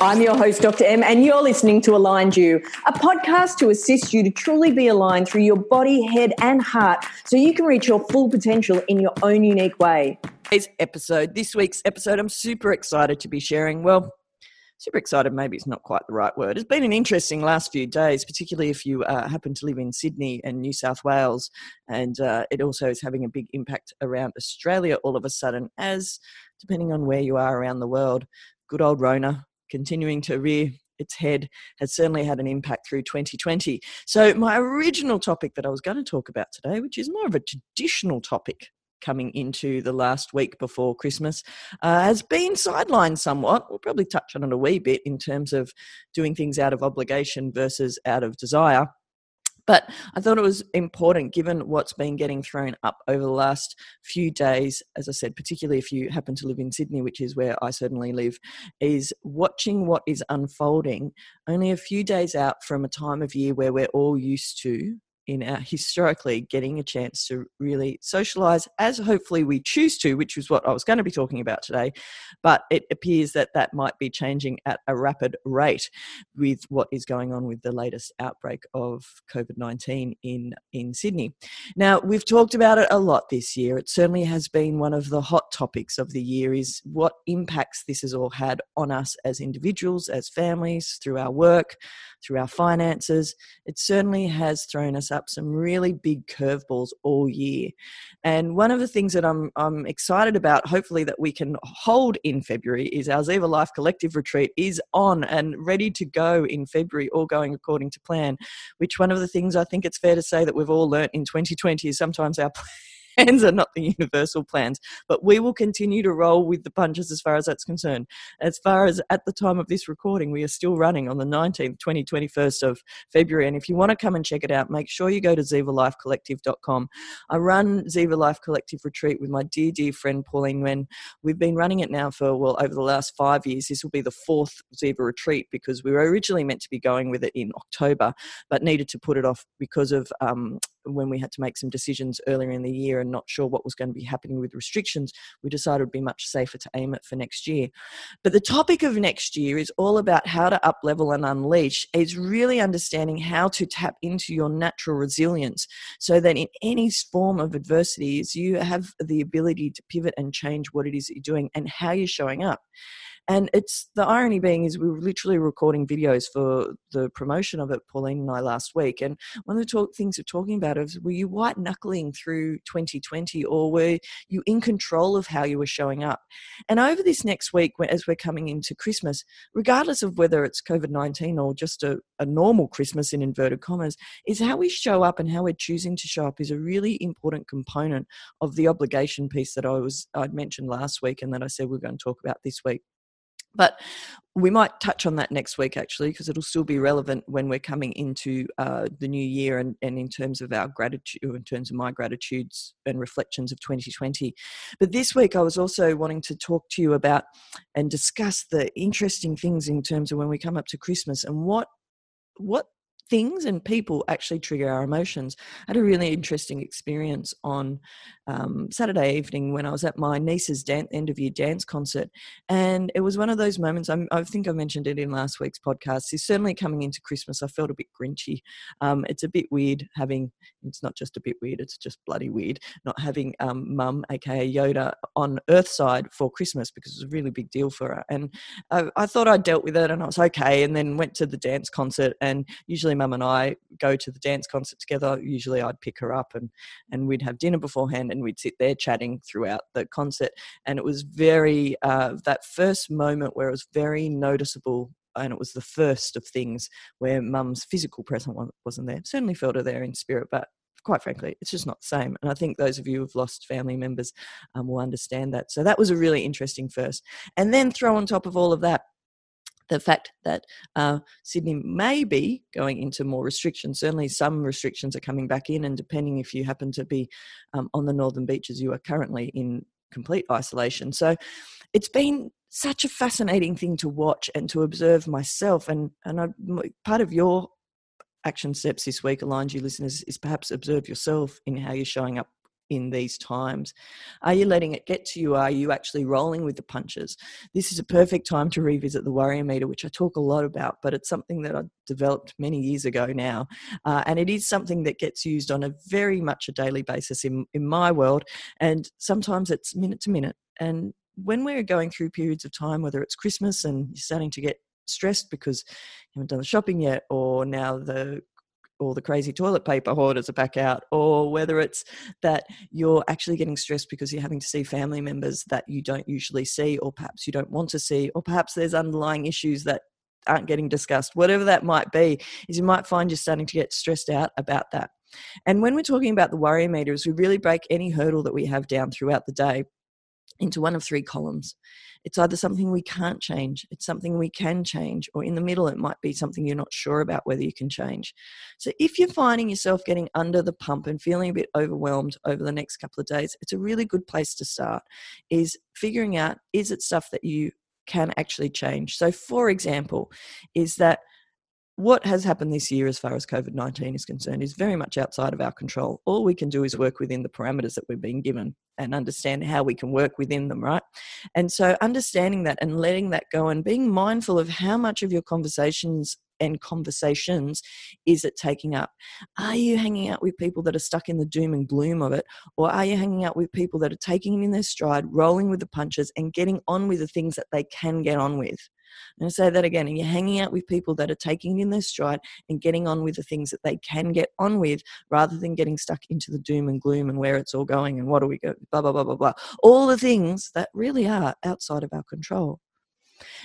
I'm your host, Dr. M, and you're listening to Aligned You, a podcast to assist you to truly be aligned through your body, head, and heart so you can reach your full potential in your own unique way. Today's episode, this week's episode, I'm super excited to be sharing. Well, super excited, maybe it's not quite the right word. It's been an interesting last few days, particularly if you uh, happen to live in Sydney and New South Wales. And uh, it also is having a big impact around Australia all of a sudden, as depending on where you are around the world, good old Rona continuing to rear its head has certainly had an impact through 2020. So, my original topic that I was going to talk about today, which is more of a traditional topic coming into the last week before Christmas, uh, has been sidelined somewhat. We'll probably touch on it a wee bit in terms of doing things out of obligation versus out of desire. But I thought it was important, given what's been getting thrown up over the last few days, as I said, particularly if you happen to live in Sydney, which is where I certainly live, is watching what is unfolding only a few days out from a time of year where we're all used to in our historically getting a chance to really socialize as hopefully we choose to, which is what I was going to be talking about today. But it appears that that might be changing at a rapid rate with what is going on with the latest outbreak of COVID 19 in, in Sydney. Now, we've talked about it a lot this year. It certainly has been one of the hot topics of the year is what impacts this has all had on us as individuals, as families, through our work, through our finances. It certainly has thrown us some really big curveballs all year. And one of the things that I'm, I'm excited about, hopefully, that we can hold in February is our Ziva Life Collective retreat is on and ready to go in February, all going according to plan. Which one of the things I think it's fair to say that we've all learnt in 2020 is sometimes our plans are not the universal plans, but we will continue to roll with the punches as far as that's concerned. As far as at the time of this recording, we are still running on the 19th, 20, 21st of February. And if you want to come and check it out, make sure you go to zivalifecollective.com. I run Ziva Life Collective Retreat with my dear, dear friend Pauline Nguyen. We've been running it now for, well, over the last five years. This will be the fourth Ziva retreat because we were originally meant to be going with it in October, but needed to put it off because of um, when we had to make some decisions earlier in the year and not sure what was going to be happening with restrictions, we decided it would be much safer to aim it for next year. But the topic of next year is all about how to up level and unleash. It's really understanding how to tap into your natural resilience so that in any form of adversities, you have the ability to pivot and change what it is that you're doing and how you're showing up. And it's the irony being is we were literally recording videos for the promotion of it, Pauline and I last week. And one of the talk, things we're talking about is were you white knuckling through 2020 or were you in control of how you were showing up? And over this next week, as we're coming into Christmas, regardless of whether it's COVID 19 or just a, a normal Christmas in inverted commas, is how we show up and how we're choosing to show up is a really important component of the obligation piece that I was I'd mentioned last week and that I said we are going to talk about this week. But we might touch on that next week actually, because it'll still be relevant when we're coming into uh, the new year and, and in terms of our gratitude, in terms of my gratitudes and reflections of 2020. But this week, I was also wanting to talk to you about and discuss the interesting things in terms of when we come up to Christmas and what what things and people actually trigger our emotions. I had a really interesting experience on um, Saturday evening when I was at my niece's dance, end of year dance concert. And it was one of those moments, I'm, i think I mentioned it in last week's podcast, is certainly coming into Christmas, I felt a bit grinchy. Um, it's a bit weird having, it's not just a bit weird, it's just bloody weird, not having um, mum, aka Yoda, on Earthside for Christmas because it was a really big deal for her. And I, I thought I'd dealt with it and I was okay. And then went to the dance concert and usually mum and I go to the dance concert together. Usually I'd pick her up and, and we'd have dinner beforehand and we'd sit there chatting throughout the concert. And it was very, uh, that first moment where it was very noticeable and it was the first of things where mum's physical presence wasn't there. Certainly felt her there in spirit, but quite frankly, it's just not the same. And I think those of you who've lost family members um, will understand that. So that was a really interesting first. And then throw on top of all of that the fact that uh, Sydney may be going into more restrictions. Certainly, some restrictions are coming back in, and depending if you happen to be um, on the northern beaches, you are currently in complete isolation. So, it's been such a fascinating thing to watch and to observe myself. And and I, part of your action steps this week, aligned you listeners, is perhaps observe yourself in how you're showing up in these times? Are you letting it get to you? Are you actually rolling with the punches? This is a perfect time to revisit the Worriometer, which I talk a lot about, but it's something that I developed many years ago now. Uh, and it is something that gets used on a very much a daily basis in, in my world. And sometimes it's minute to minute. And when we're going through periods of time, whether it's Christmas and you're starting to get stressed because you haven't done the shopping yet, or now the or the crazy toilet paper hoarders are back out, or whether it's that you're actually getting stressed because you're having to see family members that you don't usually see, or perhaps you don't want to see, or perhaps there's underlying issues that aren't getting discussed, whatever that might be, is you might find you're starting to get stressed out about that. And when we're talking about the Worriometers, we really break any hurdle that we have down throughout the day into one of three columns. It's either something we can't change, it's something we can change, or in the middle, it might be something you're not sure about whether you can change. So if you're finding yourself getting under the pump and feeling a bit overwhelmed over the next couple of days, it's a really good place to start is figuring out is it stuff that you can actually change. So for example, is that what has happened this year as far as COVID 19 is concerned is very much outside of our control. All we can do is work within the parameters that we've been given and understand how we can work within them, right? And so understanding that and letting that go and being mindful of how much of your conversations and conversations is it taking up? Are you hanging out with people that are stuck in the doom and gloom of it? Or are you hanging out with people that are taking it in their stride, rolling with the punches, and getting on with the things that they can get on with? I'm going to say that again. And you're hanging out with people that are taking in their stride and getting on with the things that they can get on with rather than getting stuck into the doom and gloom and where it's all going and what are we go, blah, blah, blah, blah, blah. All the things that really are outside of our control.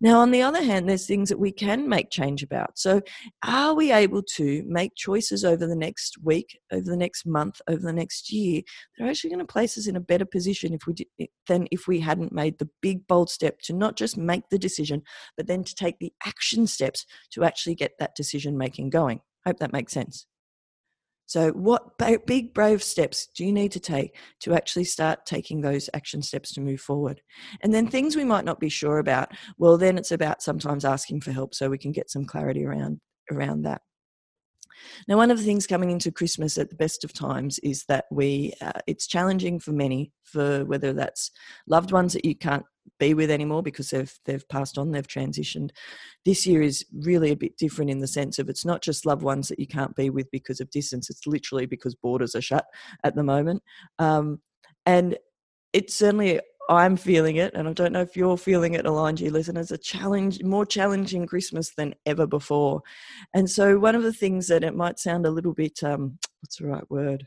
Now, on the other hand, there's things that we can make change about. So, are we able to make choices over the next week, over the next month, over the next year that are actually going to place us in a better position if we did, than if we hadn't made the big bold step to not just make the decision, but then to take the action steps to actually get that decision making going? Hope that makes sense. So, what big, brave steps do you need to take to actually start taking those action steps to move forward? And then things we might not be sure about, well, then it's about sometimes asking for help so we can get some clarity around, around that. Now, one of the things coming into Christmas at the best of times is that we, uh, it's challenging for many, for whether that's loved ones that you can't be with anymore because they've they've passed on, they've transitioned. This year is really a bit different in the sense of it's not just loved ones that you can't be with because of distance. It's literally because borders are shut at the moment, um, and it's certainly I'm feeling it, and I don't know if you're feeling it, You listeners, a challenge, more challenging Christmas than ever before. And so, one of the things that it might sound a little bit, um, what's the right word?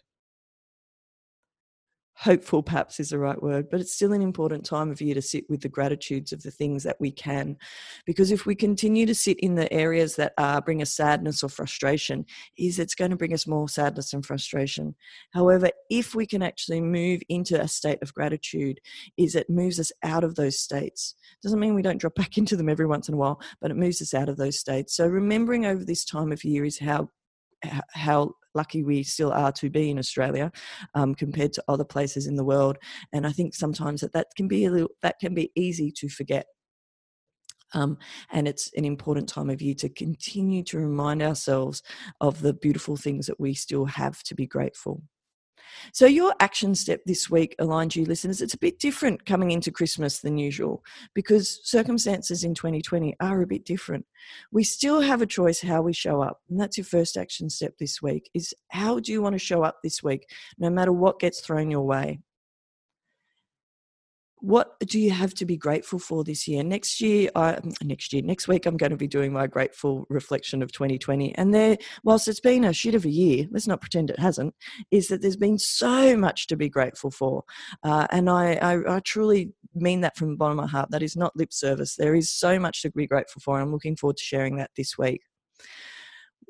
Hopeful perhaps is the right word but it's still an important time of year to sit with the gratitudes of the things that we can. Because if we continue to sit in the areas that uh, bring us sadness or frustration is it's going to bring us more sadness and frustration. However if we can actually move into a state of gratitude is it moves us out of those states. Doesn't mean we don't drop back into them every once in a while but it moves us out of those states. So remembering over this time of year is how how lucky we still are to be in Australia um, compared to other places in the world. And I think sometimes that that can be a little, that can be easy to forget. Um, and it's an important time of year to continue to remind ourselves of the beautiful things that we still have to be grateful. So, your action step this week, aligned you listeners, it's a bit different coming into Christmas than usual because circumstances in 2020 are a bit different. We still have a choice how we show up. And that's your first action step this week is how do you want to show up this week, no matter what gets thrown your way? What do you have to be grateful for this year? Next year, I, next year, next week, I'm going to be doing my grateful reflection of 2020. And there, whilst it's been a shit of a year, let's not pretend it hasn't, is that there's been so much to be grateful for. Uh, and I, I, I, truly mean that from the bottom of my heart. That is not lip service. There is so much to be grateful for. And I'm looking forward to sharing that this week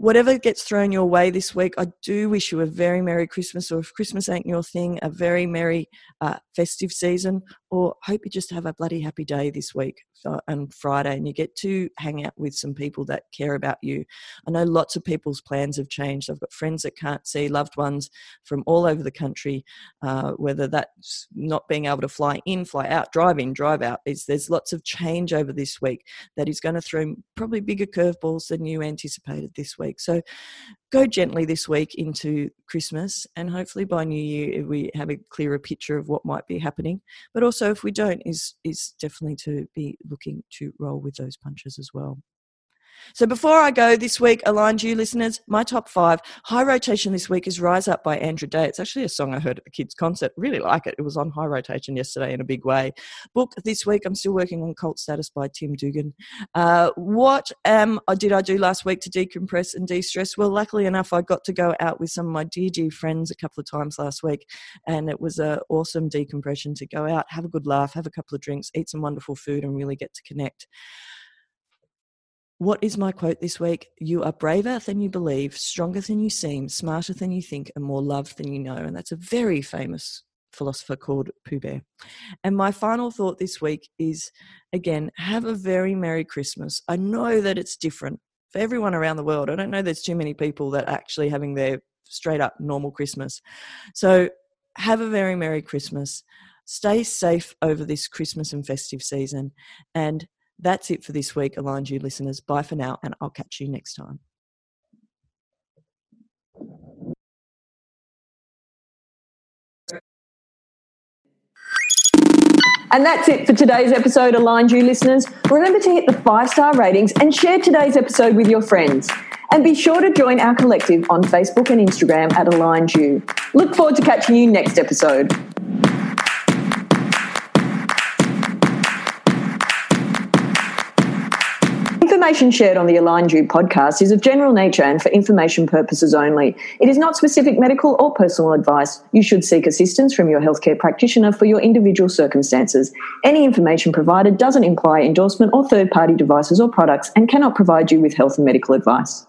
whatever gets thrown your way this week, I do wish you a very Merry Christmas, or if Christmas ain't your thing, a very Merry uh, festive season, or hope you just have a bloody happy day this week and Friday and you get to hang out with some people that care about you. I know lots of people's plans have changed. I've got friends that can't see loved ones from all over the country, uh, whether that's not being able to fly in, fly out, drive in, drive out. Is there's lots of change over this week that is going to throw probably bigger curveballs than you anticipated this week. So go gently this week into Christmas, and hopefully by New Year eh, we have a clearer picture of what might be happening. But also, if we don't, is is definitely to be looking to roll with those punches as well. So before I go this week, aligned you listeners, my top five high rotation this week is Rise Up by Andra Day. It's actually a song I heard at the kids' concert. Really like it. It was on high rotation yesterday in a big way. Book this week, I'm still working on Cult Status by Tim Duggan. Uh, what did I do last week to decompress and de-stress? Well, luckily enough, I got to go out with some of my dear, dear friends a couple of times last week, and it was an awesome decompression to go out, have a good laugh, have a couple of drinks, eat some wonderful food, and really get to connect. What is my quote this week? You are braver than you believe, stronger than you seem, smarter than you think, and more loved than you know. And that's a very famous philosopher called Pooh Bear. And my final thought this week is again, have a very Merry Christmas. I know that it's different for everyone around the world. I don't know there's too many people that are actually having their straight up normal Christmas. So have a very Merry Christmas. Stay safe over this Christmas and festive season and that's it for this week, Aligned You listeners. Bye for now, and I'll catch you next time. And that's it for today's episode, Aligned You listeners. Remember to hit the five star ratings and share today's episode with your friends. And be sure to join our collective on Facebook and Instagram at Aligned You. Look forward to catching you next episode. Information shared on the Aligned You podcast is of general nature and for information purposes only. It is not specific medical or personal advice. You should seek assistance from your healthcare practitioner for your individual circumstances. Any information provided doesn't imply endorsement or third party devices or products and cannot provide you with health and medical advice.